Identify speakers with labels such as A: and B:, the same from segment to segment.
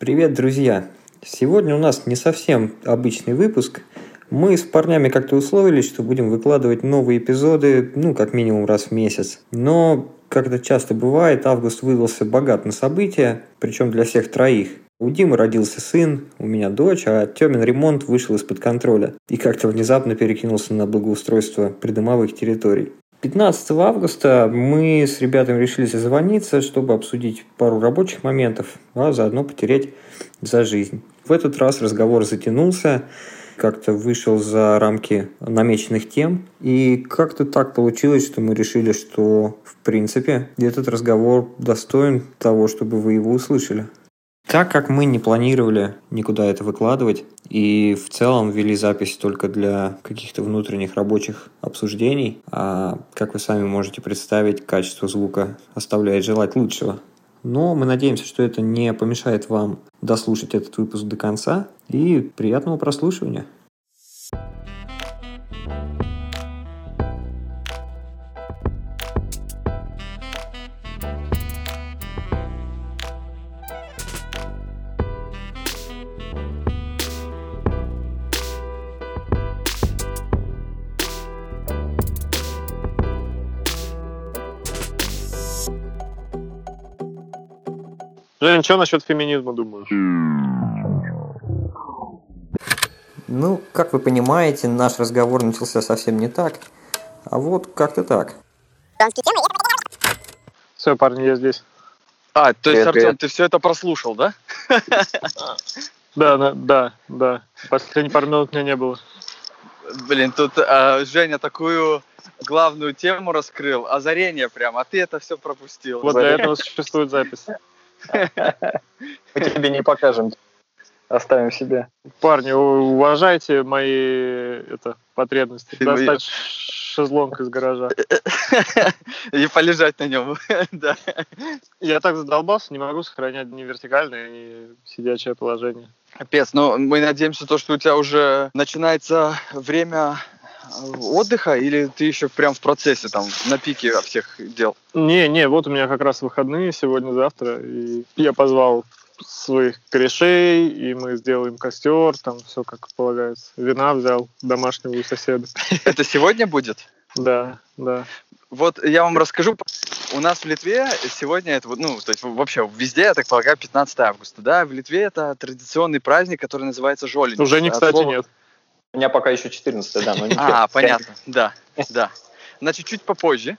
A: Привет, друзья! Сегодня у нас не совсем обычный выпуск. Мы с парнями как-то условились, что будем выкладывать новые эпизоды, ну, как минимум раз в месяц. Но, как это часто бывает, август выдался богат на события, причем для всех троих. У Димы родился сын, у меня дочь, а Тёмин ремонт вышел из-под контроля и как-то внезапно перекинулся на благоустройство придомовых территорий. 15 августа мы с ребятами решили созвониться, чтобы обсудить пару рабочих моментов, а заодно потерять за жизнь. В этот раз разговор затянулся, как-то вышел за рамки намеченных тем, и как-то так получилось, что мы решили, что в принципе этот разговор достоин того, чтобы вы его услышали. Так как мы не планировали никуда это выкладывать и в целом вели запись только для каких-то внутренних рабочих обсуждений, а как вы сами можете представить, качество звука оставляет желать лучшего. Но мы надеемся, что это не помешает вам дослушать этот выпуск до конца и приятного прослушивания.
B: Женя, что насчет феминизма думаешь?
A: Ну, как вы понимаете, наш разговор начался совсем не так, а вот как-то так.
B: Все, парни, я здесь.
C: А, то есть, Артем, ты все это прослушал, да?
B: Да, да, да, да. Последние пару минут меня не было.
C: Блин, тут а, Женя такую главную тему раскрыл, озарение прям, а ты это все пропустил.
B: Вот для этого существует запись.
D: Мы тебе не покажем. Оставим себе.
B: Парни, уважайте мои это, потребности. Достать шезлонг из гаража.
C: И полежать на нем, да.
B: Я так задолбался, не могу сохранять ни вертикальное, ни сидячее положение.
C: Капец, ну мы надеемся, то, что у тебя уже начинается время отдыха, или ты еще прям в процессе, там, на пике всех дел?
B: Не, не, вот у меня как раз выходные сегодня-завтра, и я позвал своих корешей, и мы сделаем костер, там все как полагается. Вина взял домашнего у соседа.
C: Это сегодня будет?
B: Да, да.
C: Вот я вам расскажу. У нас в Литве сегодня это, вот, ну, то есть вообще везде, я так полагаю, 15 августа, да, в Литве это традиционный праздник, который называется Жолень.
B: Уже не, кстати,
C: слова-
B: нет.
D: У меня пока еще 14 да, но.
C: А, понятно, да, да. Значит, чуть попозже,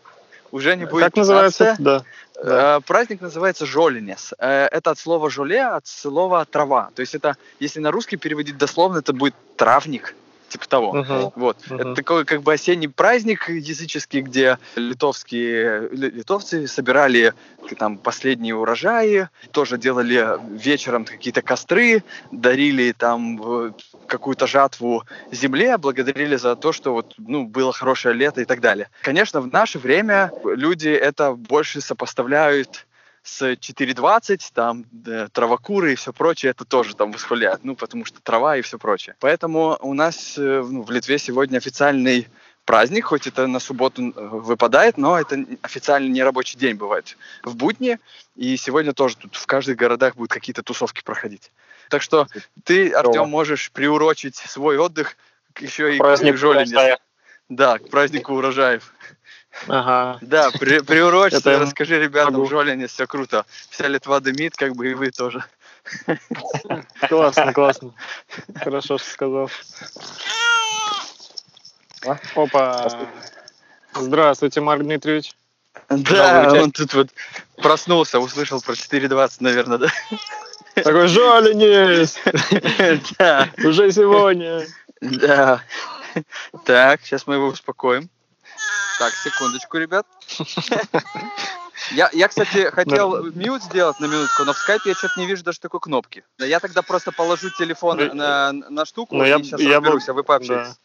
C: уже не будет
B: Как называется?
C: 15-е.
B: Да.
C: Э, Праздник называется Жолинес. Э, Это от слова жоле, от слова трава. То есть это, если на русский переводить дословно, это будет травник, типа того.
B: Мгм.
C: Вот.
B: Мгм.
C: Это такой как бы осенний праздник языческий, где литовские ли- литовцы собирали там последние урожаи, тоже делали вечером какие-то костры, дарили там э, какую-то жатву земле, благодарили за то, что вот, ну, было хорошее лето и так далее. Конечно, в наше время люди это больше сопоставляют с 4.20, там да, травокуры и все прочее, это тоже там восхваляют, ну, потому что трава и все прочее. Поэтому у нас э, ну, в Литве сегодня официальный праздник, хоть это на субботу э, выпадает, но это официально не рабочий день бывает в будни, и сегодня тоже тут в каждых городах будут какие-то тусовки проходить. Так что ты, Артем, можешь приурочить свой отдых к- еще и
D: Праздник
C: к
D: урожая.
C: Да, к празднику урожаев.
B: Ага.
C: Да, при, приурочь,
B: Это я
C: расскажи ребятам, в Жолине все круто. Вся Литва дымит, как бы и вы тоже.
B: Классно, классно. Хорошо, что сказал.
D: А?
B: Опа. Здравствуйте, Марк Дмитриевич.
C: Да, он тут вот проснулся, услышал про 4.20, наверное, да?
B: Такой Жоленис!
C: Да,
B: Уже сегодня.
C: да. Так, сейчас мы его успокоим. Так, секундочку, ребят. Я, я, кстати, хотел мьют сделать на минутку, но в скайпе я что-то не вижу даже такой кнопки. Я тогда просто положу телефон
B: Ну,
C: на, на штуку
B: ну,
C: и
B: я-
C: сейчас
B: я был-
C: разберусь, а вы пообщаетесь.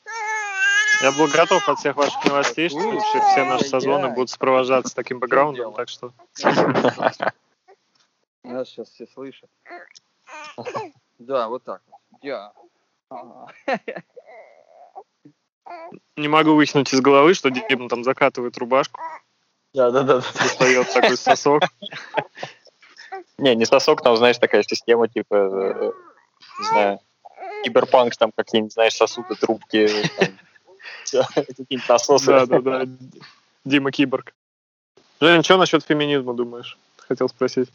B: Да. Я был готов от всех ваших новостей, что вообще все наши созвоны будут сопровождаться таким бэкграундом, так что
C: Нас сейчас все слышат. Да, вот так. Я.
B: Не могу выкинуть из головы, что Дима там закатывает рубашку,
D: Да, да, да.
B: достает такой сосок.
A: Не, не сосок, там, знаешь, такая система, типа, э, не знаю, киберпанк, там какие-нибудь, знаешь, сосуды, трубки, какие-нибудь насосы.
B: Да, да, да. Дима Киборг. Женя, что насчет феминизма думаешь? Хотел спросить.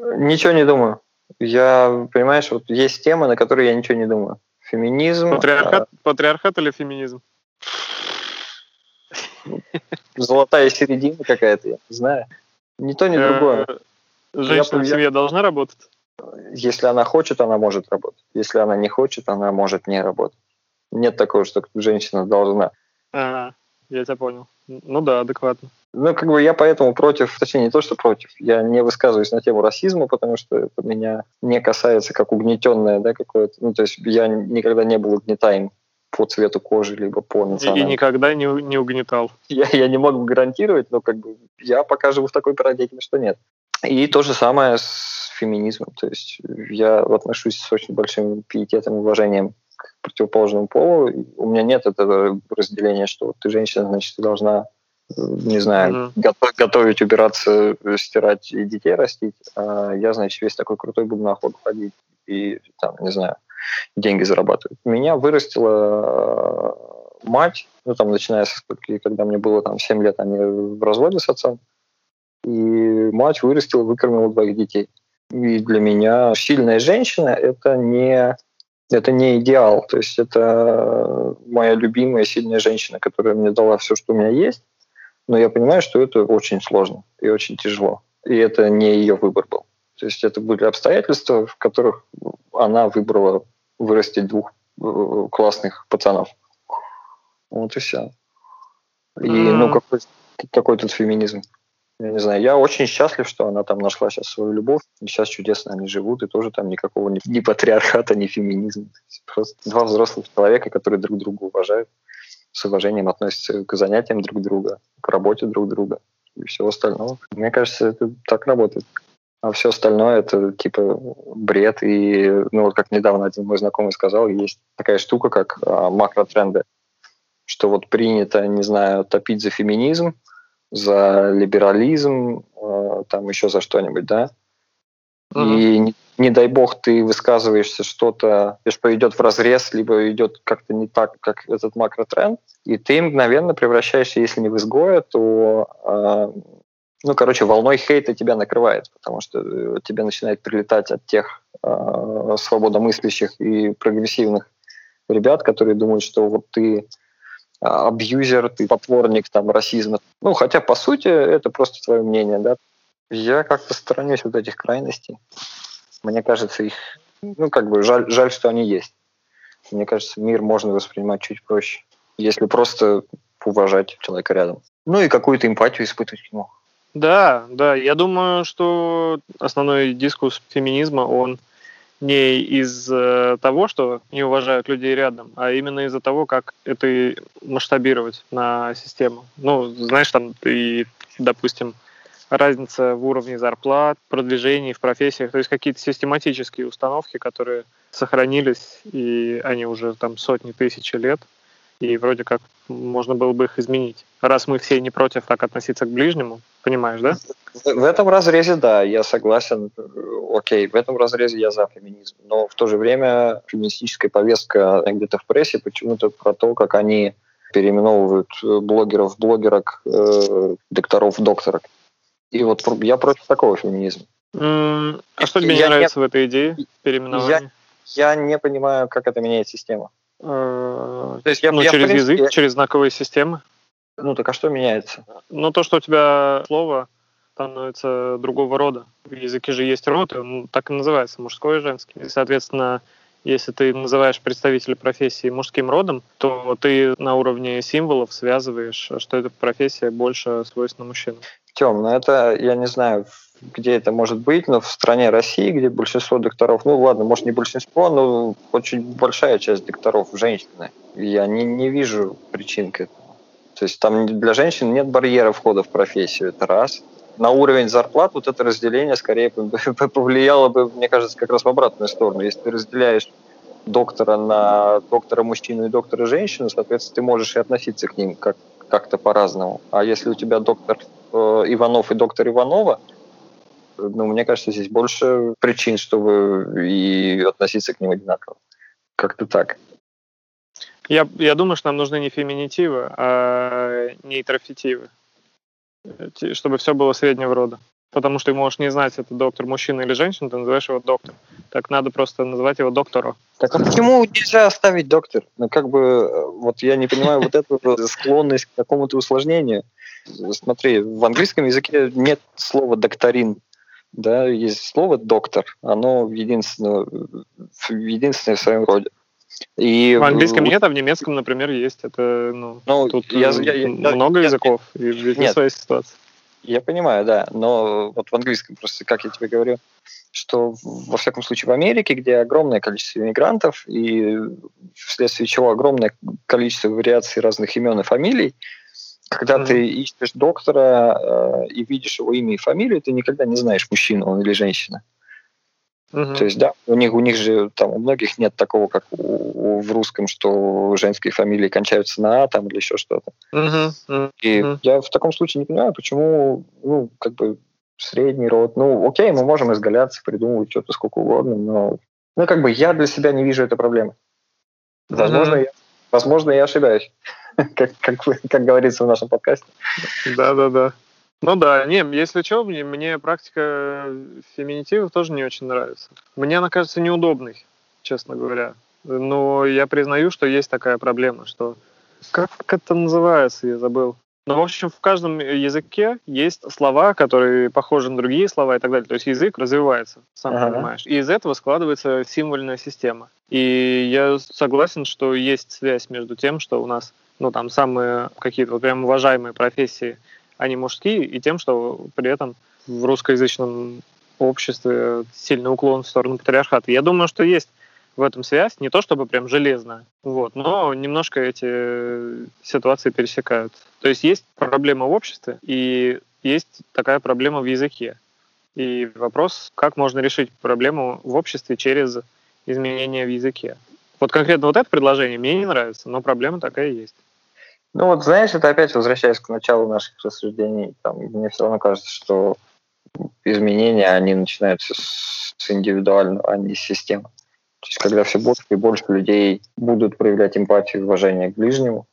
A: Ничего не думаю. Я, понимаешь, вот есть темы, на которые я ничего не думаю. Феминизм.
B: Патриархат, а... патриархат или феминизм?
A: Золотая середина какая-то, я не знаю. Ни то, ни
B: Э,
A: другое.
B: Женщина в семье должна работать?
A: Если она хочет, она может работать. Если она не хочет, она может не работать. Нет такого, что женщина должна.
B: Ага, я тебя понял. Ну да, адекватно.
A: Ну, как бы я поэтому против, точнее, не то, что против, я не высказываюсь на тему расизма, потому что это меня не касается как угнетенное, да, какое-то. Ну, то есть я никогда не был угнетаем по цвету кожи, либо по
B: И, и
A: национальности.
B: никогда не, не угнетал.
A: Я, я не могу гарантировать, но как бы я пока живу в такой парадигме, что нет. И то же самое с феминизмом. То есть я отношусь с очень большим пиететом и уважением противоположному полу. У меня нет этого разделения, что вот ты женщина, значит, ты должна, э, не знаю, гото- готовить, убираться, стирать и детей растить. А я, значит, весь такой крутой буду на охоту ходить и, там, не знаю, деньги зарабатывать. Меня вырастила э, мать, ну, там, начиная со скольки, когда мне было там 7 лет, они в разводе с отцом. И мать вырастила, выкормила двоих детей. И для меня сильная женщина – это не, это не идеал. То есть это моя любимая сильная женщина, которая мне дала все, что у меня есть. Но я понимаю, что это очень сложно и очень тяжело. И это не ее выбор был. То есть это были обстоятельства, в которых она выбрала вырастить двух э, классных пацанов. Вот и все. И, ну, какой, какой тут феминизм? Я не знаю, я очень счастлив, что она там нашла сейчас свою любовь. И сейчас чудесно они живут, и тоже там никакого ни, ни патриархата, ни феминизма. Просто два взрослых человека, которые друг друга уважают, с уважением относятся к занятиям друг друга, к работе друг друга и всего остального. Мне кажется, это так работает. А все остальное это типа бред. И, ну, вот как недавно один мой знакомый сказал, есть такая штука, как а, макротренды, что вот принято, не знаю, топить за феминизм, за либерализм, э, там еще за что-нибудь, да.
B: Мгм.
A: И не, не дай бог ты высказываешься что-то, что идет в разрез, либо идет как-то не так, как этот макротренд, и ты мгновенно превращаешься, если не в изгоя, то, э, ну, короче, волной хейта тебя накрывает, потому что э, тебе начинает прилетать от тех э, свободомыслящих и прогрессивных ребят, которые думают, что вот ты абьюзер, ты потворник там расизма. Ну, хотя, по сути, это просто твое мнение, да. Я как-то сторонюсь вот этих крайностей. Мне кажется, их, ну, как бы жаль, жаль, что они есть. Мне кажется, мир можно воспринимать чуть проще, если просто уважать человека рядом. Ну и какую-то эмпатию испытывать к нему.
B: Да, да. Я думаю, что основной дискурс феминизма, он не из того, что не уважают людей рядом, а именно из-за того, как это масштабировать на систему. Ну, знаешь, там и, допустим, разница в уровне зарплат, продвижении в профессиях, то есть какие-то систематические установки, которые сохранились, и они уже там сотни тысяч лет, и вроде как можно было бы их изменить. Раз мы все не против так относиться к ближнему, понимаешь, да?
A: В, этом разрезе, да, я согласен. Э, Окей, в этом разрезе я за феминизм. Но в то же время феминистическая повестка где-то в прессе почему-то про то, как они переименовывают э, блогеров в блогерок, э, докторов в докторок. И вот я против такого феминизма.
B: М, А что тебе
A: Я
B: не
A: не-
B: нравится в этой идее переименования?
A: Я не понимаю, как это меняет систему.
B: Э,
A: То есть я,
B: ну,
A: я,
B: через
A: принципе,
B: язык, через знаковые системы.
A: Ну так а что меняется?
B: Но то, что у тебя слово становится другого рода. В языке же есть род, он так и называется, мужской и женский. И, соответственно, если ты называешь представителя профессии мужским родом, то ты на уровне символов связываешь, что эта профессия больше свойственна мужчинам.
A: Тем, ну это, я не знаю, где это может быть, но в стране России, где большинство докторов, ну ладно, может не большинство, но очень большая часть докторов женщины. Я не, не вижу причин к этому. То есть там для женщин нет барьера входа в профессию, это раз. На уровень зарплат вот это разделение скорее повлияло бы, мне кажется, как раз в обратную сторону. Если ты разделяешь доктора на доктора мужчину и доктора женщину, соответственно, ты можешь и относиться к ним как, как-то по-разному. А если у тебя доктор э, Иванов и доктор Иванова, Ну, мне кажется, здесь больше причин, чтобы и относиться к ним одинаково. Как-то так.
B: Я, я думаю, что нам нужны не феминитивы, а нейтрофитивы. Чтобы все было среднего рода. Потому что ты можешь не знать, это доктор мужчина или женщина, ты называешь его доктор. Так надо просто называть его доктором.
A: Так а почему нельзя оставить доктор? Ну, как бы, вот я не понимаю вот эту склонность к какому-то усложнению. Смотри, в английском языке нет слова докторин, да, есть слово доктор, оно единственное, единственное в своем роде.
B: И в английском нет, а в немецком, например, есть. Это, ну, ну тут я, я, я, много я, языков, я, и везде своя ситуация.
A: Я понимаю, да, но вот в английском просто, как я тебе говорю, что во всяком случае в Америке, где огромное количество иммигрантов и вследствие чего огромное количество вариаций разных имен и фамилий, когда mm-hmm. ты ищешь доктора э, и видишь его имя и фамилию, ты никогда не знаешь, мужчина он или женщина. Mm-hmm. То есть, да, у них, у них же там у многих нет такого, как у, у, в русском, что женские фамилии кончаются на А там или еще что-то. Mm-hmm. Mm-hmm. И я в таком случае не понимаю, почему, ну, как бы средний род. Ну, окей, мы можем изгаляться, придумывать что-то сколько угодно, но, ну, как бы я для себя не вижу этой проблемы. Возможно, mm-hmm. я, возможно, я ошибаюсь, как, как, как говорится в нашем подкасте.
B: Да-да-да. Ну да, не, если что, мне, мне практика феминитивов тоже не очень нравится. Мне она кажется неудобной, честно говоря. Но я признаю, что есть такая проблема, что... Как это называется, я забыл. Ну, в общем, в каждом языке есть слова, которые похожи на другие слова и так далее. То есть язык развивается, сам ага. понимаешь. И из этого складывается символьная система. И я согласен, что есть связь между тем, что у нас, ну, там, самые какие-то вот прям уважаемые профессии, они мужские, и тем, что при этом в русскоязычном обществе сильный уклон в сторону патриархата. Я думаю, что есть в этом связь, не то чтобы прям железная, вот, но немножко эти ситуации пересекаются. То есть есть проблема в обществе, и есть такая проблема в языке. И вопрос, как можно решить проблему в обществе через изменения в языке. Вот конкретно вот это предложение мне не нравится, но проблема такая есть.
A: Ну вот, знаешь, это опять возвращаясь к началу наших рассуждений, там, мне все равно кажется, что изменения, они начинаются с индивидуального, а не с системы. То есть, когда все больше и больше людей будут проявлять эмпатию и уважение к ближнему,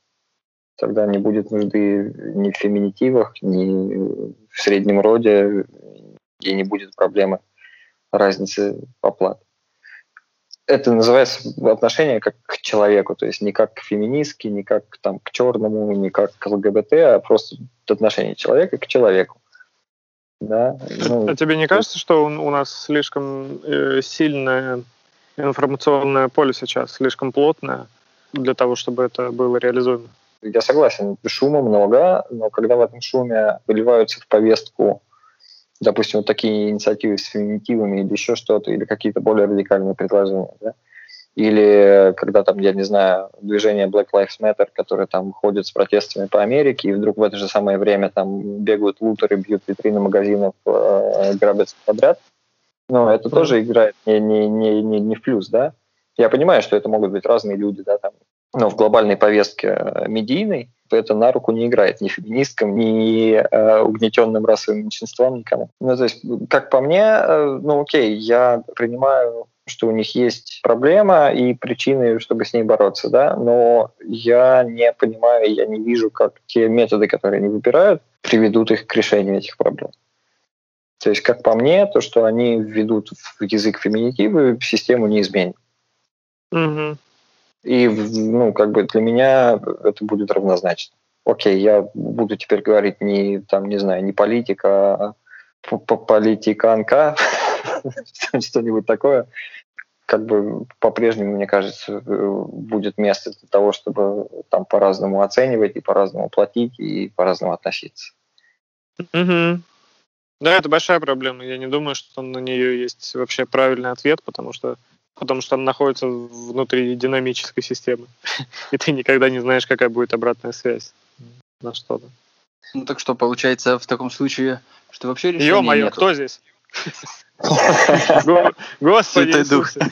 A: тогда не будет нужды ни в феминитивах, ни в среднем роде, и не будет проблемы разницы оплат. Это называется отношение как к человеку, то есть не как к феминистке, не как там, к черному, не как к ЛГБТ, а просто отношение человека к человеку.
B: Да? Ну, а тебе не кажется, что у нас слишком э, сильная информационное поле сейчас слишком плотное для того, чтобы это было реализуемо.
A: Я согласен, шума много, но когда в этом шуме выливаются в повестку, допустим, вот такие инициативы с феминитивами или еще что-то, или какие-то более радикальные предложения, да? или когда там, я не знаю, движение Black Lives Matter, которое там ходит с протестами по Америке, и вдруг в это же самое время там бегают лутеры, бьют витрины магазинов, э, грабят подряд, но это mm. тоже играет не, не, не, не, не в плюс, да. Я понимаю, что это могут быть разные люди, да, там, но в глобальной повестке э, это на руку не играет ни феминисткам, ни э, угнетенным расовым меньшинствам, никому. Ну, то есть, как по мне, э, ну, окей, я принимаю что у них есть проблема и причины, чтобы с ней бороться, да, но я не понимаю, я не вижу, как те методы, которые они выбирают, приведут их к решению этих проблем. То есть, как по мне, то, что они введут в язык феминитивы, систему не изменит.
B: Угу.
A: И, ну, как бы для меня это будет равнозначно. Окей, я буду теперь говорить не, там, не знаю, не политика, а политиканка, что-нибудь такое. Как бы по-прежнему, мне кажется, будет место для того, чтобы там по-разному оценивать и по-разному платить и по-разному относиться.
B: Да, это большая проблема. Я не думаю, что на нее есть вообще правильный ответ, потому что потому что она находится внутри динамической системы. И ты никогда не знаешь, какая будет обратная связь на что-то.
C: Ну так что, получается, в таком случае, что вообще решения
B: Ё-моё, нету. кто здесь? Господи Иисусе.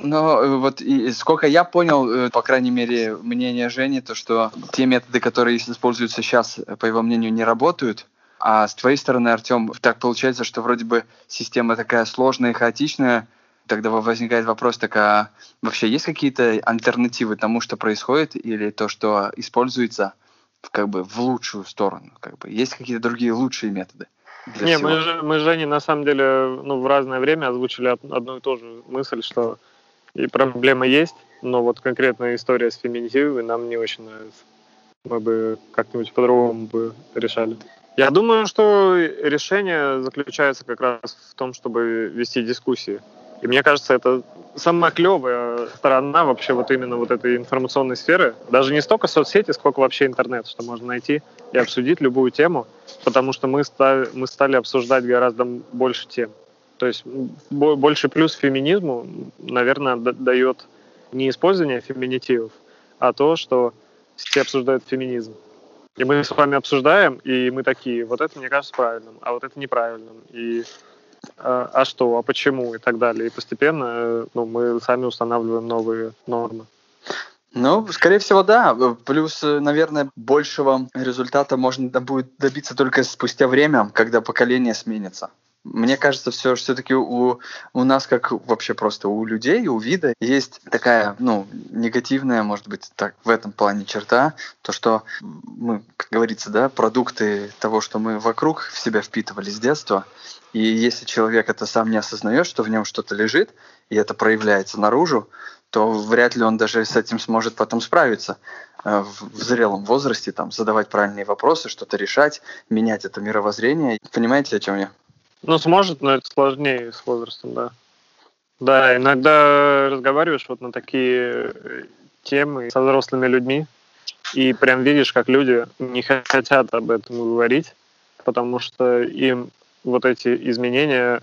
C: Но э, вот и сколько я понял, э, по крайней мере, мнение Жени, то что те методы, которые используются сейчас, по его мнению, не работают, А с твоей стороны, Артем, так получается, что вроде бы система такая сложная и хаотичная, тогда возникает вопрос, так а вообще есть какие-то альтернативы тому, что происходит, или то, что используется как бы в лучшую сторону? Как бы есть какие-то другие лучшие методы?
B: Не, всего? мы, же, мы с Женей на самом деле ну, в разное время озвучили одну и ту же мысль, что и проблема есть, но вот конкретная история с феминитивой нам не очень нравится. Мы бы как-нибудь по-другому бы решали. Я думаю, что решение заключается как раз в том, чтобы вести дискуссии. И мне кажется, это самая клевая сторона вообще вот именно вот этой информационной сферы. Даже не столько соцсети, сколько вообще интернет, что можно найти и обсудить любую тему, потому что мы стали, мы стали обсуждать гораздо больше тем. То есть больше плюс феминизму, наверное, дает не использование феминитивов, а то, что все обсуждают феминизм. И мы с вами обсуждаем, и мы такие, вот это мне кажется правильным, а вот это неправильным. И а, а что, а почему и так далее. И постепенно э, ну, мы сами устанавливаем новые нормы.
C: Ну, скорее всего, да. Плюс, э, наверное, большего результата можно будет добиться только спустя время, когда поколение сменится. Мне кажется, все все-таки у, у нас, как вообще просто у людей, у вида, есть такая, ну, негативная, может быть, так в этом плане черта, то, что мы, как говорится, да, продукты того, что мы вокруг в себя впитывали с детства, и если человек это сам не осознает, что в нем что-то лежит, и это проявляется наружу, то вряд ли он даже с этим сможет потом справиться э, в зрелом возрасте, там, задавать правильные вопросы, что-то решать, менять это мировоззрение. Понимаете, о чем я?
B: Ну, сможет, но это сложнее с возрастом, да. Да, иногда разговариваешь вот на такие э, темы со взрослыми людьми, и прям видишь, как люди не хотят об этом говорить, потому что им вот эти изменения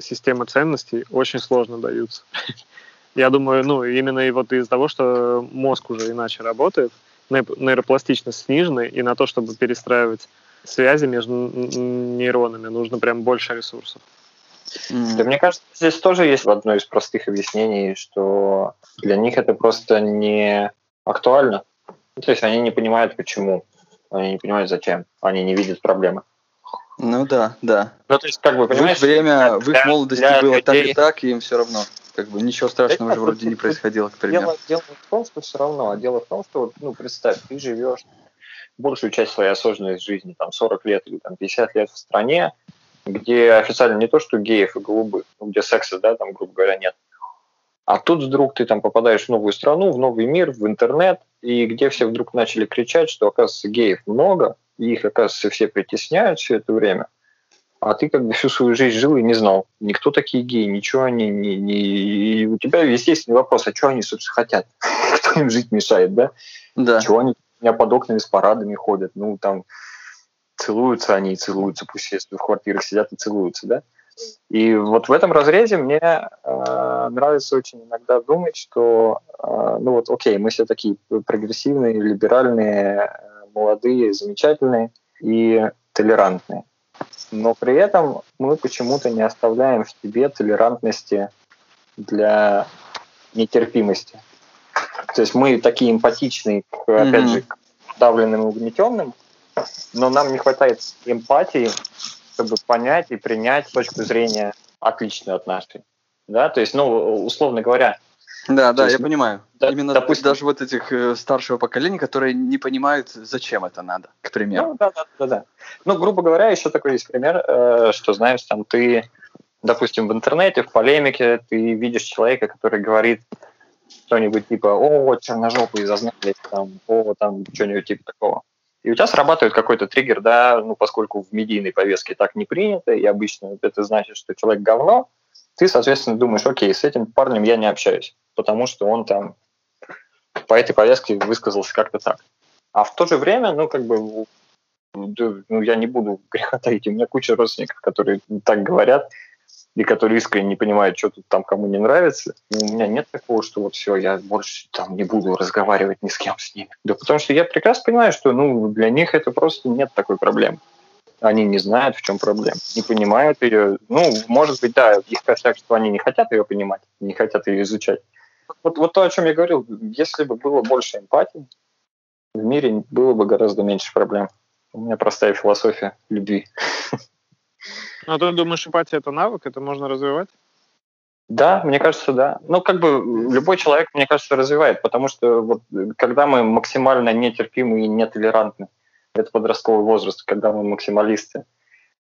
B: системы ценностей очень сложно даются. Я думаю, ну, именно и вот из-за того, что мозг уже иначе работает, нейропластичность снижена, и на то, чтобы перестраивать связи между нейронами, нужно прям больше ресурсов.
A: Да, мне кажется, здесь тоже есть одно из простых объяснений, что для них это просто не актуально. Ну, то есть они не понимают, почему, они не понимают, зачем, они не видят проблемы.
C: Ну да, да.
A: Ну, то есть, как бы,
C: понимаешь... В их время, в их молодости было людей... так и так, и им все равно. Как бы ничего страшного же вроде не происходило, к примеру.
A: Дело, дело в том, что все равно, а дело в том, что, ну, представь, ты живешь большую часть своей осознанной жизни, там, 40 лет или там, 50 лет в стране, где официально не то, что геев и голубых, ну, где секса, да, там, грубо говоря, нет. А тут вдруг ты там попадаешь в новую страну, в новый мир, в интернет, и где все вдруг начали кричать, что, оказывается, геев много, и их, оказывается, все притесняют все это время, а ты как бы всю свою жизнь жил и не знал. Никто такие геи, ничего они не... не... И у тебя естественный вопрос, а что они, собственно, хотят? Кто им жить мешает, да? Да. Чего они у меня под окнами с парадами ходят? Ну, там целуются они и целуются, пусть если в квартирах сидят и целуются, да? И вот в этом разрезе мне э, нравится очень иногда думать, что, э, ну вот, окей, мы все такие прогрессивные, либеральные, молодые, замечательные и толерантные. Но при этом мы почему-то не оставляем в себе толерантности для нетерпимости. То есть мы такие эмпатичные, mm-hmm. опять же, к давленным и угнетенным, но нам не хватает эмпатии, чтобы понять и принять точку зрения отличную от нашей. Да, то есть, ну, условно говоря,
C: да, да, есть, я понимаю. Да, Именно допустим, даже вот этих э, старшего поколения, которые не понимают, зачем это надо, к примеру.
A: Ну, да, да, да, да. Ну, грубо говоря, еще такой есть пример, э, что, знаешь, там ты, допустим, в интернете, в полемике, ты видишь человека, который говорит что-нибудь типа «О, черножопые зазнали», там, «О, там, что-нибудь типа такого. И у тебя срабатывает какой-то триггер, да, ну, поскольку в медийной повестке так не принято, и обычно это значит, что человек говно, ты, соответственно, думаешь, окей, с этим парнем я не общаюсь потому что он там по этой повестке высказался как-то так. А в то же время, ну, как бы, ну, я не буду греха таить, у меня куча родственников, которые так говорят, и которые искренне не понимают, что тут там кому не нравится. У меня нет такого, что вот все, я больше там не буду разговаривать ни с кем с ними. Да потому что я прекрасно понимаю, что ну, для них это просто нет такой проблемы. Они не знают, в чем проблема, не понимают ее. Ну, может быть, да, их косяк, что они не хотят ее понимать, не хотят ее изучать вот, вот то, о чем я говорил, если бы было больше эмпатии, в мире было бы гораздо меньше проблем. У меня простая философия любви.
B: Ну, а ты думаешь, эмпатия – это навык, это можно развивать?
A: Да, мне кажется, да. Ну, как бы любой человек, мне кажется, развивает, потому что вот, когда мы максимально нетерпимы и нетолерантны, это подростковый возраст, когда мы максималисты.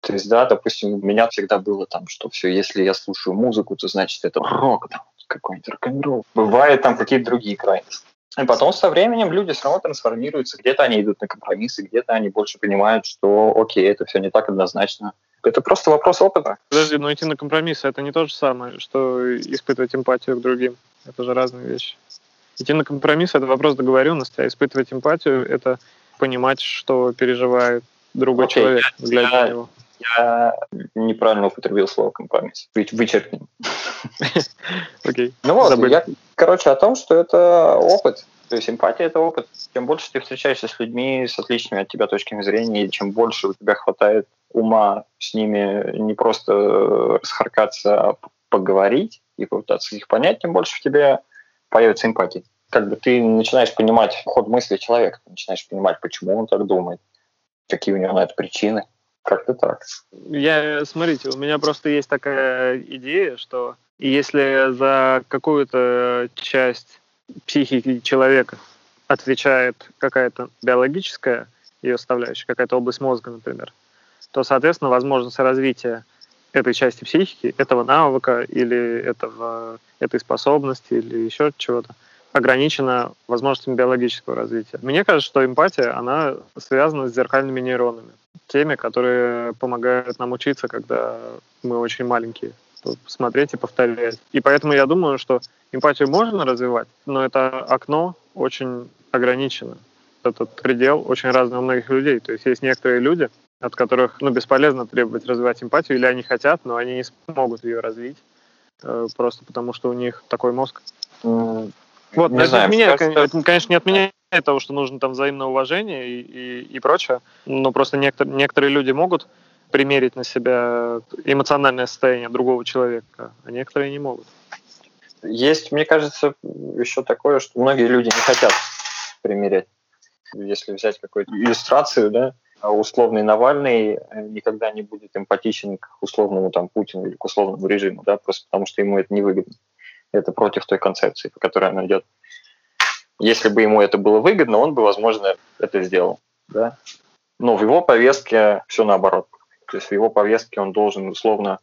A: То есть, да, допустим, у меня всегда было там, что все, если я слушаю музыку, то значит это рок, там, какой-нибудь рок-н-ролл. Бывают там какие-то другие крайности. И потом со временем люди все равно трансформируются. Где-то они идут на компромиссы, где-то они больше понимают, что окей, это все не так однозначно. Это просто вопрос опыта.
B: Подожди, но идти на компромиссы это не то же самое, что испытывать эмпатию к другим. Это же разные вещи. Идти на компромиссы это вопрос договоренности, а испытывать эмпатию это понимать, что переживает другой okay, человек, глядя я, на него.
A: Я неправильно употребил слово компромисс. Вычеркнем.
B: Окей.
A: Ну вот, я, короче, о том, что это опыт. То есть эмпатия – это опыт. Чем больше ты встречаешься с людьми с отличными от тебя точками зрения, и чем больше у тебя хватает ума с ними не просто расхаркаться, а поговорить и попытаться их понять, тем больше в тебе появится эмпатия. Как бы ты начинаешь понимать ход мысли человека, ты начинаешь понимать, почему он так думает, какие у него на это причины. Как-то так.
B: Я, смотрите, у меня просто есть такая идея, что если за какую-то часть психики человека отвечает какая-то биологическая ее составляющая, какая-то область мозга, например, то, соответственно, возможность развития этой части психики, этого навыка или этого, этой способности или еще чего-то ограничена возможностями биологического развития. Мне кажется, что эмпатия, она связана с зеркальными нейронами, теми, которые помогают нам учиться, когда мы очень маленькие смотреть и повторять. И поэтому я думаю, что эмпатию можно развивать, но это окно очень ограничено. Этот предел очень разный у многих людей. То есть есть некоторые люди, от которых ну, бесполезно требовать развивать эмпатию, или они хотят, но они не смогут ее развить, э, просто потому что у них такой мозг.
A: Mm,
B: вот, не это, знаю, отменяет, кажется... это, конечно, не отменяет того, что нужно там взаимное уважение и, и, и прочее, но просто некоторые, некоторые люди могут примерить на себя эмоциональное состояние другого человека, а некоторые не могут.
A: Есть, мне кажется, еще такое, что многие люди не хотят примерять. Если взять какую-то иллюстрацию, да, условный Навальный э, никогда не будет эмпатичен к условному там Путину или к условному режиму, да, просто потому что ему это невыгодно. Это против той концепции, по которой он идет. Если бы ему это было выгодно, он бы, возможно, это сделал, да. Но в его повестке все наоборот. То есть в его повестке он должен условно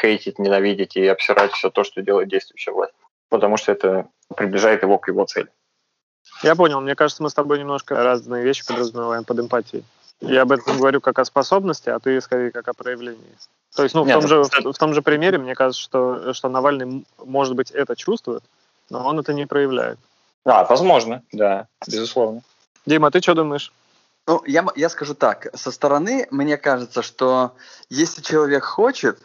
A: хейтить, ненавидеть и обсирать все то, что делает действующая власть. Потому что это приближает его к его цели.
B: Я понял. Мне кажется, мы с тобой немножко разные вещи подразумеваем под эмпатией. Я об этом говорю как о способности, а ты скорее как о проявлении. То есть, ну, в, Нет, том, же, в, в том же примере, мне кажется, что, что Навальный, может быть, это чувствует, но он это не проявляет.
A: А, возможно, да, безусловно.
B: Дима, ты что думаешь?
C: Ну, я, я скажу так. Со стороны, мне кажется, что если человек хочет,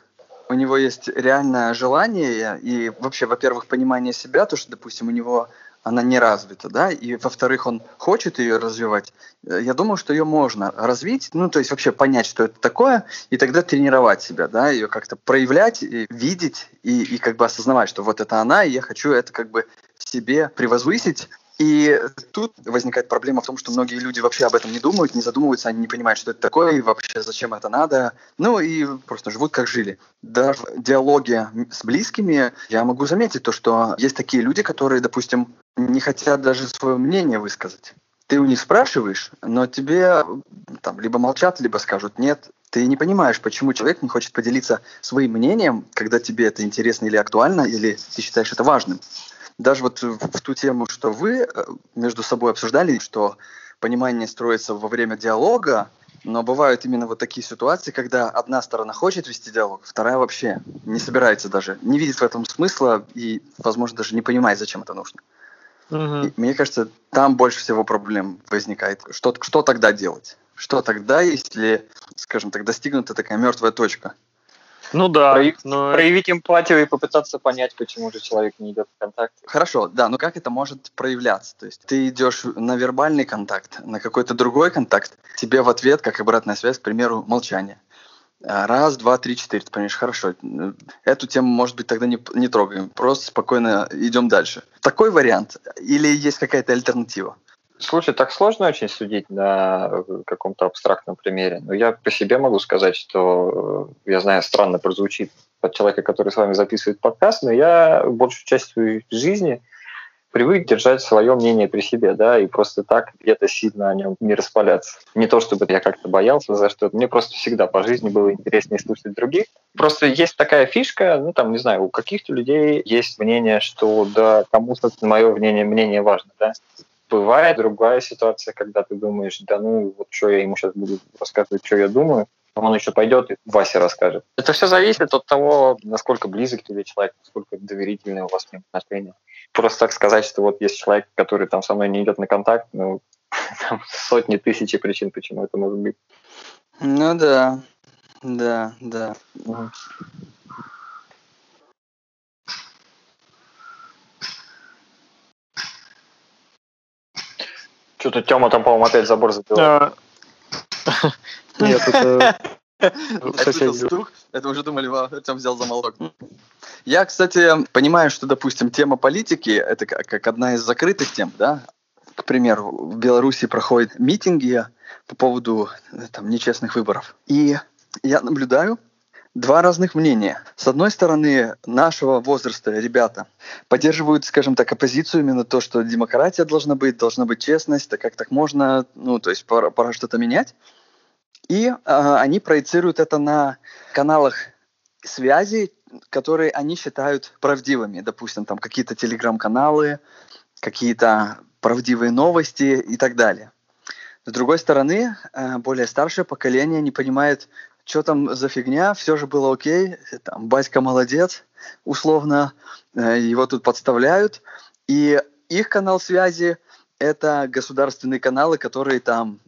C: у него есть реальное желание и вообще, во-первых, понимание себя, то, что, допустим, у него она не развита, да, и во-вторых, он хочет ее развивать, э, я думаю, что ее можно развить, ну, то есть вообще понять, что это такое, и тогда тренировать себя, да, ее как-то проявлять, и видеть, и, и как бы осознавать, что вот это она, и я хочу это как бы себе превозвысить, и тут возникает проблема в том, что многие люди вообще об этом не думают, не задумываются, они не понимают, что это такое, и вообще зачем это надо. Ну и просто живут как жили. Даже в диалоге с близкими я могу заметить то, что есть такие люди, которые, допустим, не хотят даже свое мнение высказать. Ты у них спрашиваешь, но тебе там либо молчат, либо скажут нет. Ты не понимаешь, почему человек не хочет поделиться своим мнением, когда тебе это интересно или актуально, или ты считаешь это важным. Даже вот в ту тему, что вы э, между собой обсуждали, что понимание строится во время диалога, но бывают именно вот такие ситуации, когда одна сторона хочет вести диалог, вторая вообще не собирается даже, не видит в этом смысла и, возможно, даже не понимает, зачем это нужно. Угу. мне кажется, там больше всего проблем возникает. Что, что тогда делать? Что тогда, если, скажем так, достигнута такая мертвая точка?
B: Ну да.
A: Прояв... Но... Проявить эмпатию и попытаться понять, почему же человек не идет в контакт.
C: Хорошо, да, но как это может проявляться? То есть ты идешь на вербальный контакт, на какой-то другой контакт, тебе в ответ, как обратная связь, к примеру, молчание. А, раз, два, три, четыре. Ты понимаешь, хорошо. Эту тему, может быть, тогда не, не трогаем. Просто спокойно идем дальше. Такой вариант? Или есть какая-то альтернатива?
A: Слушай, так сложно очень судить на каком-то абстрактном примере. Но я по себе могу сказать, что э, я знаю, странно прозвучит от человека, который с вами записывает подкаст, но я большую часть своей жизни привык держать свое мнение при себе, да, и просто так где-то сильно о нем не распаляться. Не то, чтобы я как-то боялся за что-то, мне просто всегда по жизни было интереснее слушать других. Просто есть такая фишка, ну, там, не знаю, у каких-то людей есть мнение, что, да, кому-то мое мнение, мнение важно, да. Бывает другая ситуация, когда ты думаешь, да ну, вот что я ему сейчас буду рассказывать, что я думаю, он еще пойдет и Васе расскажет. Это все зависит от того, насколько близок тебе человек, насколько доверительные у вас отношения. Просто так сказать, что вот есть человек, который там со мной не идет на контакт, ну, там сотни, тысячи причин, почему это может быть.
C: Ну да, да, да.
A: Что-то Тёма там, по-моему, опять забор забил.
C: Нет, это... стук, это уже думали, Артем взял за молоток. Я, кстати, понимаю, что, допустим, тема политики – это как одна из закрытых тем, да? К примеру, в Беларуси проходят митинги по поводу там, нечестных выборов. И я наблюдаю два разных мнения. С одной стороны, нашего возраста ребята поддерживают, скажем так, оппозицию именно то, что демократия должна быть, должна быть честность, так как так можно, ну, то есть пора, пора что-то менять. И э, они проецируют это на каналах связи, которые они считают правдивыми. Допустим, там какие-то телеграм-каналы, какие-то правдивые новости и так далее. С другой стороны, э, более старшее поколение не понимает, что там за фигня, все же было окей, там, батька молодец, условно, э, его тут подставляют, и их канал связи – это государственные каналы, которые там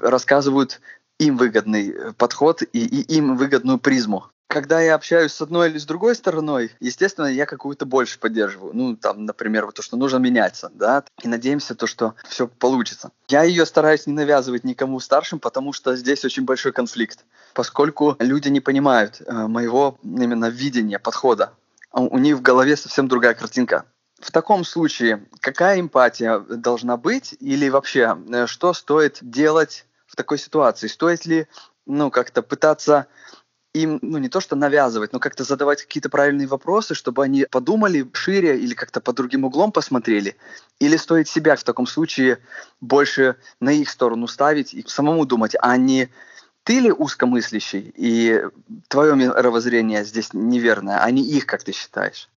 C: рассказывают им выгодный э, подход и, и им выгодную призму. Когда я общаюсь с одной или с другой стороной, естественно, я какую-то больше поддерживаю. Ну, там, например, вот то, что нужно меняться, да, и надеемся то, что все получится. Я ее стараюсь не навязывать никому старшим, потому что здесь очень большой конфликт, поскольку люди не понимают э, моего именно видения, подхода. А у них в голове совсем другая картинка. В таком случае, какая эмпатия должна быть или вообще, э, что стоит делать в такой ситуации? Стоит ли, ну, как-то пытаться им, ну, не то что навязывать, но как-то задавать какие-то правильные вопросы, чтобы они подумали шире или как-то по другим углом посмотрели? Или стоит себя в таком случае больше на их сторону ставить и самому думать, а не ты ли узкомыслящий, и твое мировоззрение здесь неверное, а не их, как ты считаешь?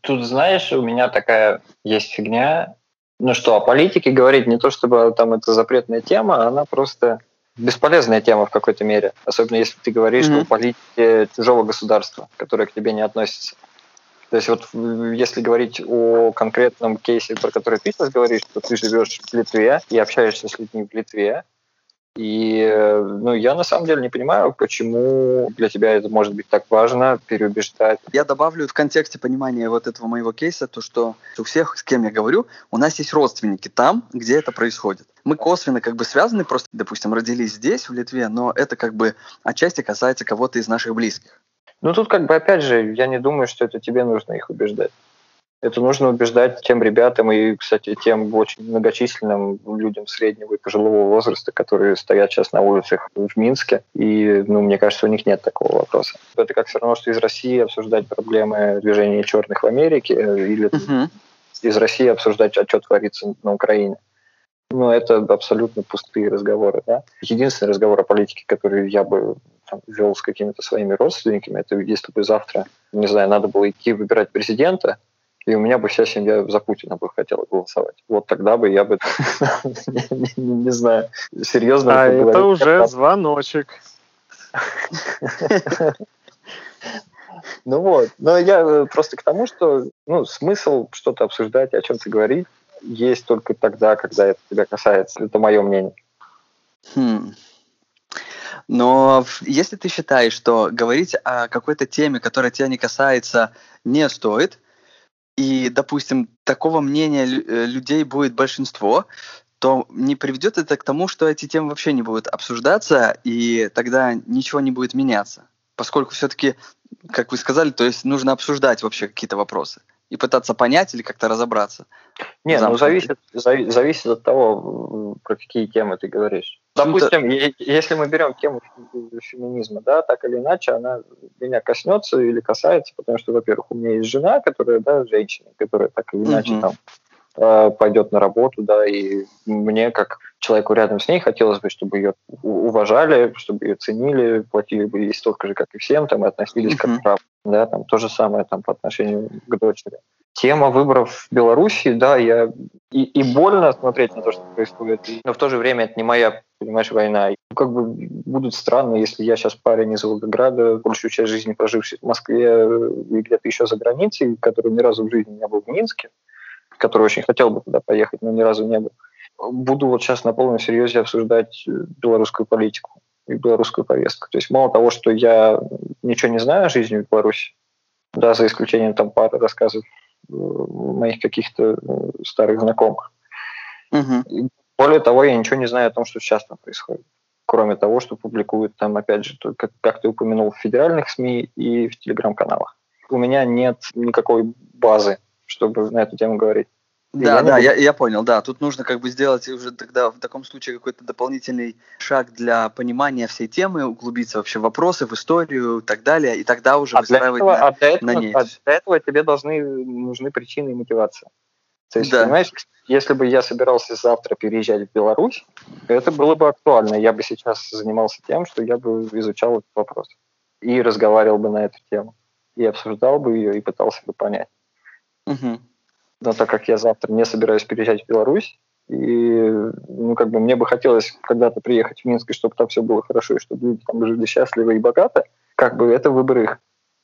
A: Тут, знаешь, у меня такая есть фигня, ну что, о политике говорить не то, чтобы там это запретная тема, она просто бесполезная тема в какой-то мере. Особенно если ты говоришь mm-hmm. о политике чужого государства, которое к тебе не относится. То есть вот если говорить о конкретном кейсе, про который ты сейчас говоришь, что ты живешь в Литве и общаешься с людьми в Литве, и э, ну, я на самом деле не понимаю, почему для тебя это может быть так важно переубеждать.
C: Я добавлю в контексте понимания вот этого моего кейса, то, что у всех, с кем я говорю, у нас есть родственники там, где это происходит. Мы косвенно как бы связаны, просто, допустим, родились здесь, в Литве, но это как бы отчасти касается кого-то из наших близких.
A: Ну тут как бы опять же, я не думаю, что это тебе нужно их убеждать. Это нужно убеждать тем ребятам и, кстати, тем очень многочисленным людям среднего и пожилого возраста, которые стоят сейчас на улицах в Минске. И, ну, мне кажется, у них нет такого вопроса. Это как все равно, что из России обсуждать проблемы движения черных в Америке э, или uh-huh. из России обсуждать, а что творится на Украине. Ну, это абсолютно пустые разговоры, да. Единственный разговор о политике, который я бы там, вел с какими-то своими родственниками, это если бы завтра, не знаю, надо было идти выбирать президента, и у меня бы вся семья за Путина бы хотела голосовать. Вот тогда бы я бы, не знаю, серьезно...
B: А это уже звоночек.
A: Ну вот, но я э, просто к тому, что ну, смысл что-то обсуждать, о чем-то говорить, есть только тогда, когда это тебя касается. Это мое мнение.
C: Хм. Но если ты считаешь, что говорить о какой-то теме, которая тебя не касается, не стоит, и, допустим, такого мнения э, людей будет большинство, то не приведет это к тому, что эти темы вообще не будут обсуждаться, и тогда ничего не будет меняться. Поскольку все-таки, как вы сказали, то есть нужно обсуждать вообще какие-то вопросы и пытаться понять или как-то разобраться.
A: Не, ну зависит, зави- зависит от того, про какие темы ты говоришь. Допустим, если мы берем тему феминизма, да, так или иначе, она меня коснется или касается, потому что, во-первых, у меня есть жена, которая, да, женщина, которая так или иначе там э, пойдет на работу, да, и мне, как человеку рядом с ней, хотелось бы, чтобы ее уважали, чтобы ее ценили, платили бы ей столько же, как и всем, там, и относились uh-huh. как да, там, то же самое там по отношению к дочери. Тема выборов в Беларуси, да, я и, и больно смотреть на то, что происходит, но в то же время это не моя, понимаешь, война. И как бы будут странно, если я сейчас парень из Волгограда, большую часть жизни проживший в Москве и где-то еще за границей, который ни разу в жизни не был в Минске, который очень хотел бы туда поехать, но ни разу не был, буду вот сейчас на полном серьезе обсуждать белорусскую политику и белорусскую повестку. То есть мало того, что я ничего не знаю о жизни в Беларуси, да, за исключением там пары рассказов э, моих каких-то э, старых знакомых. Угу. более того, я ничего не знаю о том, что сейчас там происходит. Кроме того, что публикуют там, опять же, как, как ты упомянул, в федеральных СМИ и в телеграм-каналах. У меня нет никакой базы, чтобы на эту тему говорить.
C: Да, я да, я, я понял, да. Тут нужно как бы сделать уже тогда в таком случае какой-то дополнительный шаг для понимания всей темы, углубиться вообще в вопросы, в историю и так далее, и тогда уже а выстраивать
A: этого,
C: на,
A: а для этого, на ней. А для этого тебе должны нужны причины и мотивация. То есть, да. понимаешь, если бы я собирался завтра переезжать в Беларусь, это было бы актуально. Я бы сейчас занимался тем, что я бы изучал этот вопрос и разговаривал бы на эту тему, и обсуждал бы ее, и пытался бы понять. Угу но так как я завтра не собираюсь переезжать в Беларусь, и ну, как бы мне бы хотелось когда-то приехать в Минск, и чтобы там все было хорошо, и чтобы люди там жили счастливо и богато, как бы это выбор их.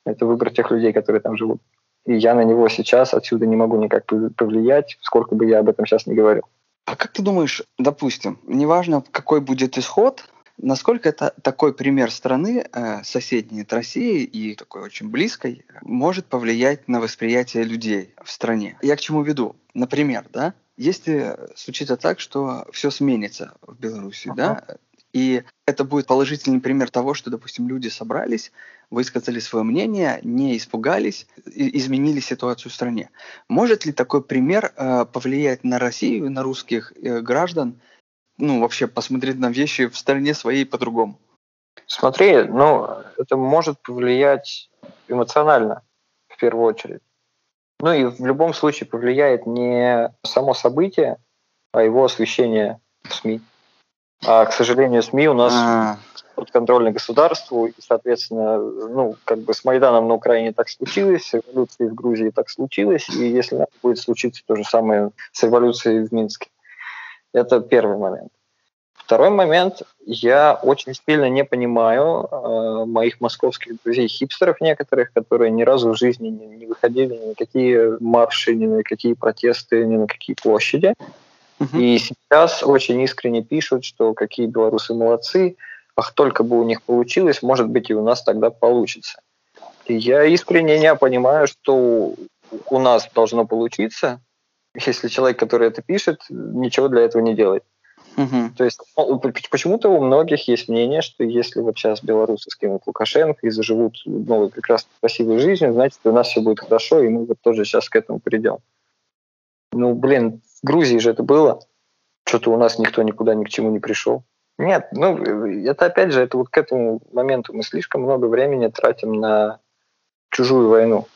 A: Это выбор тех людей, которые там живут. И я на него сейчас отсюда не могу никак повлиять, сколько бы я об этом сейчас не говорил.
C: А как ты думаешь, допустим, неважно, какой будет исход, Насколько это такой пример страны, э, соседней от России и такой очень близкой, может повлиять на восприятие людей в стране? Я к чему веду? Например, да, если случится так, что все сменится в Беларуси, uh-huh. да, и это будет положительный пример того, что, допустим, люди собрались, высказали свое мнение, не испугались, и изменили ситуацию в стране. Может ли такой пример э, повлиять на Россию, на русских э, граждан ну, вообще посмотреть на вещи в стороне своей по-другому?
A: Смотри, ну, это может повлиять эмоционально, в первую очередь. Ну и в любом случае повлияет не само событие, а его освещение в СМИ. А, к сожалению, СМИ у нас а. подконтрольны государству, и, соответственно, ну, как бы с Майданом на Украине так случилось, с революцией в Грузии так случилось, и если надо будет случиться то же самое с революцией в Минске. Это первый момент. Второй момент. Я очень сильно не понимаю э, моих московских друзей-хипстеров некоторых, которые ни разу в жизни не, не выходили ни на какие марши, ни на какие протесты, ни на какие площади. Uh-huh. И сейчас очень искренне пишут, что какие белорусы молодцы, ах, только бы у них получилось, может быть, и у нас тогда получится. И я искренне не понимаю, что у нас должно получиться, если человек, который это пишет, ничего для этого не делает. Угу. То есть ну, почему-то у многих есть мнение, что если вот сейчас белорусы скинут Лукашенко и заживут новой прекрасной красивой жизнью, значит, у нас все будет хорошо, и мы вот тоже сейчас к этому придем. Ну, блин, в Грузии же это было. Что-то у нас никто никуда ни к чему не пришел. Нет, ну, это опять же, это вот к этому моменту мы слишком много времени тратим на чужую войну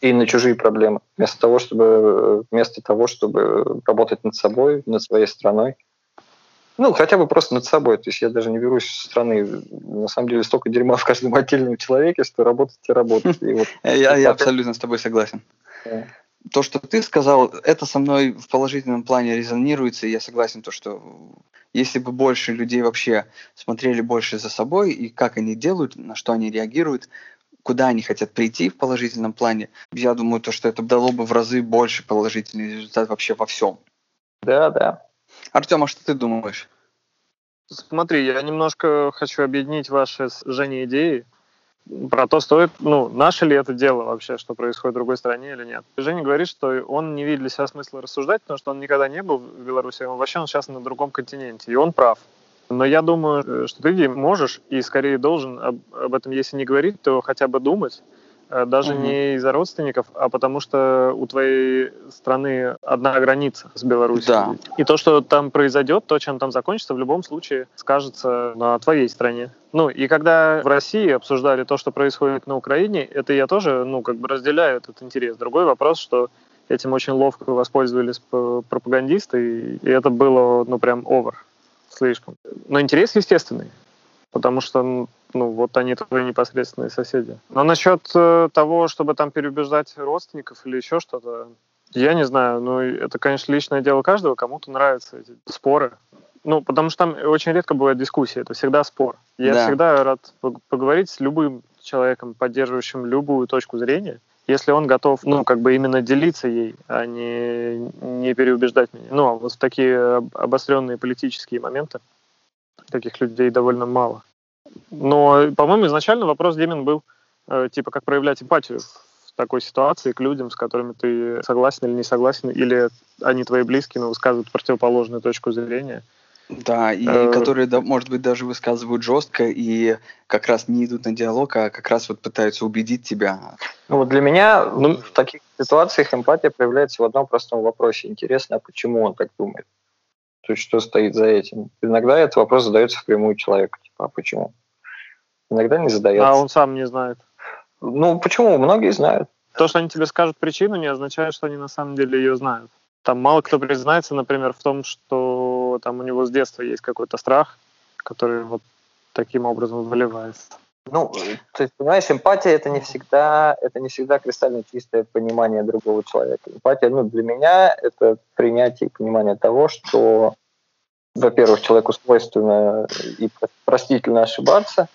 A: и на чужие проблемы, вместо того, чтобы, вместо того, чтобы работать над собой, над своей страной. Ну, хотя бы просто над собой. То есть я даже не берусь страны. На самом деле столько дерьма в каждом отдельном человеке, что работать и работать. И вот,
C: я, я абсолютно с тобой согласен. То, что ты сказал, это со мной в положительном плане резонируется, и я согласен, то, что если бы больше людей вообще смотрели больше за собой и как они делают, на что они реагируют, куда они хотят прийти в положительном плане, я думаю, то, что это дало бы в разы больше положительный результат вообще во всем.
A: Да, да.
C: Артем, а что ты думаешь?
B: Смотри, я немножко хочу объединить ваши с Женей идеи про то, стоит, ну, наше ли это дело вообще, что происходит в другой стране или нет. Женя говорит, что он не видит для себя смысла рассуждать, потому что он никогда не был в Беларуси, он вообще он сейчас на другом континенте, и он прав. Но я думаю, э, что ты можешь и скорее должен об, об этом, если не говорить, то хотя бы думать э, даже угу. не из-за родственников, а потому что у твоей страны одна граница с Беларусью. Да. И то, что там произойдет, то, чем там закончится, в любом случае скажется на твоей стране. Ну, и когда в России обсуждали то, что происходит на Украине, это я тоже, ну, как бы разделяю этот интерес. Другой вопрос, что этим очень ловко воспользовались пропагандисты, и это было, ну, прям овер слишком. Но интерес естественный, потому что, ну, вот они твои непосредственные соседи. Но насчет э, того, чтобы там переубеждать родственников или еще что-то, я не знаю, ну, это, конечно, личное дело каждого, кому-то нравятся эти споры. Ну, потому что там очень редко бывает дискуссия, это всегда спор. Я да. всегда рад поговорить с любым человеком, поддерживающим любую точку зрения, если он готов, ну, как бы именно делиться ей, а не, не переубеждать меня. Ну, а вот в такие обостренные политические моменты таких людей довольно мало. Но, по-моему, изначально вопрос Демин был, э, типа, как проявлять эмпатию в такой ситуации к людям, с которыми ты согласен или не согласен, или они твои близкие, но высказывают противоположную точку зрения –
C: да, и э, которые, да, может быть, даже высказывают жестко и как раз не идут на диалог, а как раз вот пытаются убедить тебя.
A: Ну вот для меня ну, в таких ситуациях эмпатия проявляется в одном простом вопросе. Интересно, а почему он так думает? То есть что стоит за этим? Иногда этот вопрос задается впрямую человеку. Типа, а почему? Иногда не задается.
B: А он сам не знает.
A: Ну почему? Многие знают.
B: То, что они тебе скажут причину, не означает, что они на самом деле ее знают. Там мало кто признается, например, в том, что там у него с детства есть какой-то страх, который вот таким образом выливается.
A: Ну, есть, понимаешь, эмпатия это не всегда, это не всегда кристально чистое понимание другого человека. Эмпатия, ну, для меня это принятие и понимание того, что, во-первых, человеку свойственно и простительно ошибаться,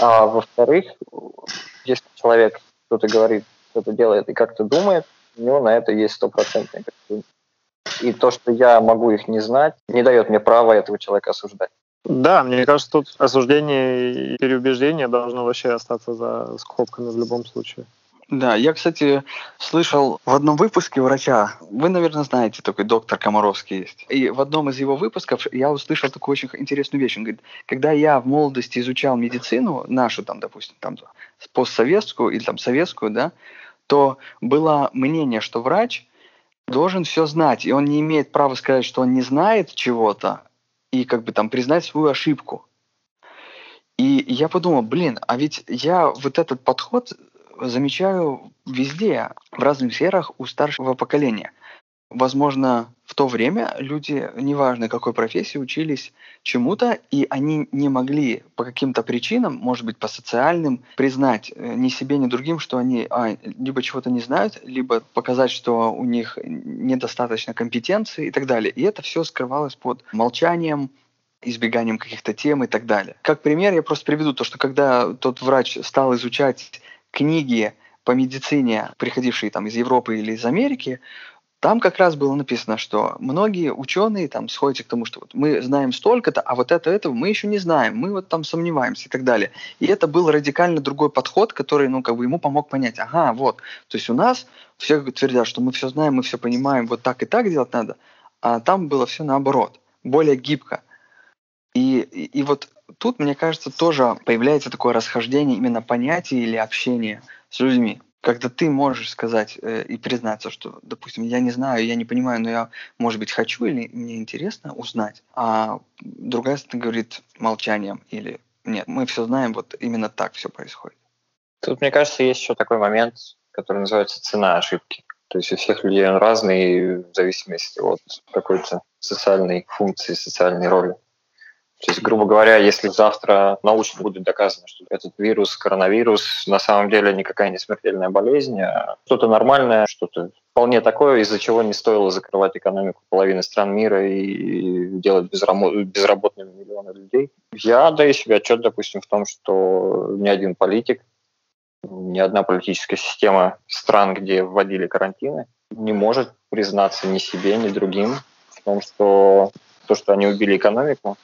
A: а во-вторых, если человек что-то говорит, что-то делает и как-то думает, у него на это есть стопроцентный и то, что я могу их не знать, не дает мне права этого человека осуждать.
B: Да, мне кажется, тут осуждение и переубеждение должно вообще остаться за скобками в любом случае.
C: Да, я, кстати, слышал в одном выпуске врача, вы, наверное, знаете, такой доктор Комаровский есть. И в одном из его выпусков я услышал такую очень интересную вещь. Он говорит, когда я в молодости изучал медицину, нашу там, допустим, там постсоветскую или там советскую, да, то было мнение, что врач должен все знать, и он не имеет права сказать, что он не знает чего-то, и как бы там признать свою ошибку. И я подумал, блин, а ведь я вот этот подход замечаю везде, в разных сферах у старшего поколения. Возможно, в то время люди, неважно какой профессии, учились чему-то, и они не могли по каким-то причинам, может быть, по социальным, признать э, ни себе, ни другим, что они а, либо чего-то не знают, либо показать, что у них недостаточно компетенции и так далее. И это все скрывалось под молчанием, избеганием каких-то тем и так далее. Как пример я просто приведу то, что когда тот врач стал изучать книги по медицине, приходившие там из Европы или из Америки, там как раз было написано, что многие ученые там сходятся к тому, что вот мы знаем столько-то, а вот это этого мы еще не знаем, мы вот там сомневаемся и так далее. И это был радикально другой подход, который, ну, как бы ему помог понять, ага, вот, то есть у нас все твердят, что мы все знаем, мы все понимаем, вот так и так делать надо, а там было все наоборот, более гибко. И, и, и вот тут, мне кажется, тоже появляется такое расхождение именно понятия или общения с людьми когда ты можешь сказать э, и признаться, что, допустим, я не знаю, я не понимаю, но я, может быть, хочу или мне интересно узнать, а другая сторона говорит молчанием или нет, мы все знаем, вот именно так все происходит.
A: Тут, мне кажется, есть еще такой момент, который называется цена ошибки. То есть у всех людей он разный в зависимости от какой-то социальной функции, социальной роли. То есть, грубо говоря, если завтра научно будет доказано, что этот вирус, коронавирус, на самом деле никакая не смертельная болезнь, а что-то нормальное, что-то вполне такое, из-за чего не стоило закрывать экономику половины стран мира и делать безработными миллионы людей. Я даю себе отчет, допустим, в том, что ни один политик, ни одна политическая система стран, где вводили карантины, не может признаться ни себе, ни другим в том, что то, что они убили экономику,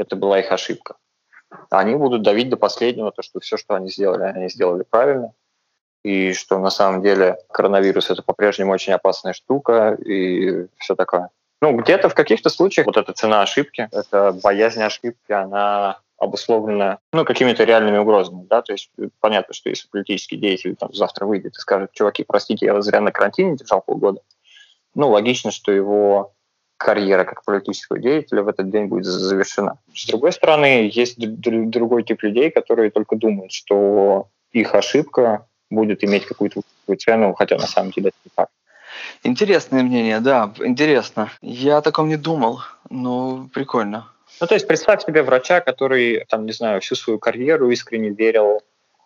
A: это была их ошибка. Они будут давить до последнего, то, что все, что они сделали, они сделали правильно, и что на самом деле коронавирус это по-прежнему очень опасная штука и все такое. Ну, где-то в каких-то случаях вот эта цена ошибки, эта боязнь ошибки, она обусловлено ну, какими-то реальными угрозами. Да? То есть понятно, что если политический деятель там, завтра выйдет и скажет, чуваки, простите, я вас зря на карантине держал полгода, ну, логично, что его карьера как политического деятеля в этот день будет завершена. С другой стороны, есть другой тип людей, которые только думают, что их ошибка будет иметь какую-то цену, хотя на самом деле это не так.
C: Интересное мнение, да, интересно. Я о таком не думал, но прикольно.
A: Ну, то есть представь себе врача, который, там, не знаю, всю свою карьеру искренне верил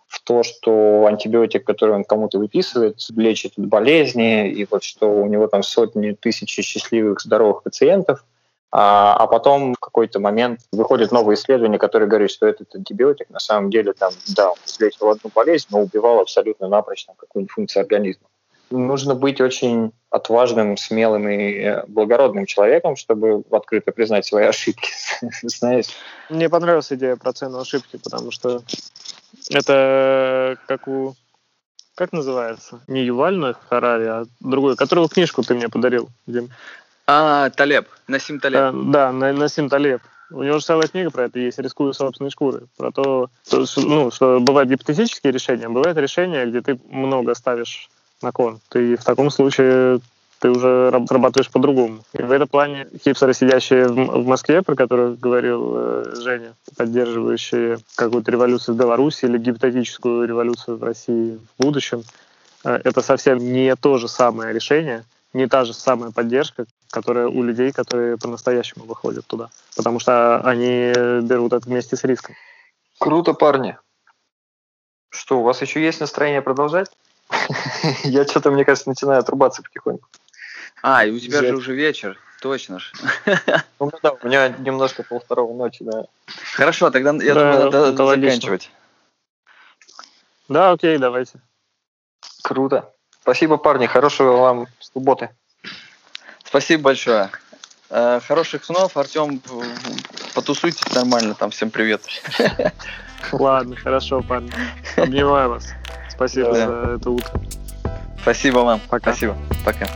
A: в то, что антибиотик, который он кому-то выписывает, лечит от болезни, и вот что у него там сотни, тысячи счастливых, здоровых пациентов, а, а потом в какой-то момент выходит новое исследование, которое говорит, что этот антибиотик на самом деле там, да, он одну болезнь, но убивал абсолютно напрочь какую-нибудь функцию организма нужно быть очень отважным, смелым и э, благородным человеком, чтобы открыто признать свои ошибки, знаешь.
B: Мне понравилась идея про цену ошибки, потому что это как у... Как называется? Не Ювальна Харари, а другой, которую книжку ты мне подарил, Дим.
C: А, Талеб, Насим Талеб. А,
B: да, Насим Талеб. У него же целая книга про это есть, «Рискую собственной шкурой», про то, что, ну, что бывают гипотетические решения, бывают решения, где ты много ставишь на кон. Ты в таком случае ты уже работаешь по-другому. И в этом плане хипстеры, сидящие в Москве, про которых говорил э, Женя, поддерживающие какую-то революцию в Беларуси или гипотетическую революцию в России в будущем, э, это совсем не то же самое решение, не та же самая поддержка, которая у людей, которые по-настоящему выходят туда. Потому что они берут это вместе с риском.
A: Круто, парни. Что, у вас еще есть настроение продолжать? Я что-то, мне кажется, начинаю отрубаться потихоньку.
C: А, и у тебя же уже вечер, точно же.
A: Ну да, у меня немножко полвторого ночи, да.
C: Хорошо, тогда я думаю, надо заканчивать.
B: Да, окей, давайте.
A: Круто. Спасибо, парни, хорошего вам субботы.
C: Спасибо большое. Э, хороших снов, Артем, потусуйтесь нормально, там всем привет.
B: Ладно, хорошо, парни. Обнимаю вас. Спасибо да. за это утро.
C: Спасибо вам. Пока. Спасибо. Пока.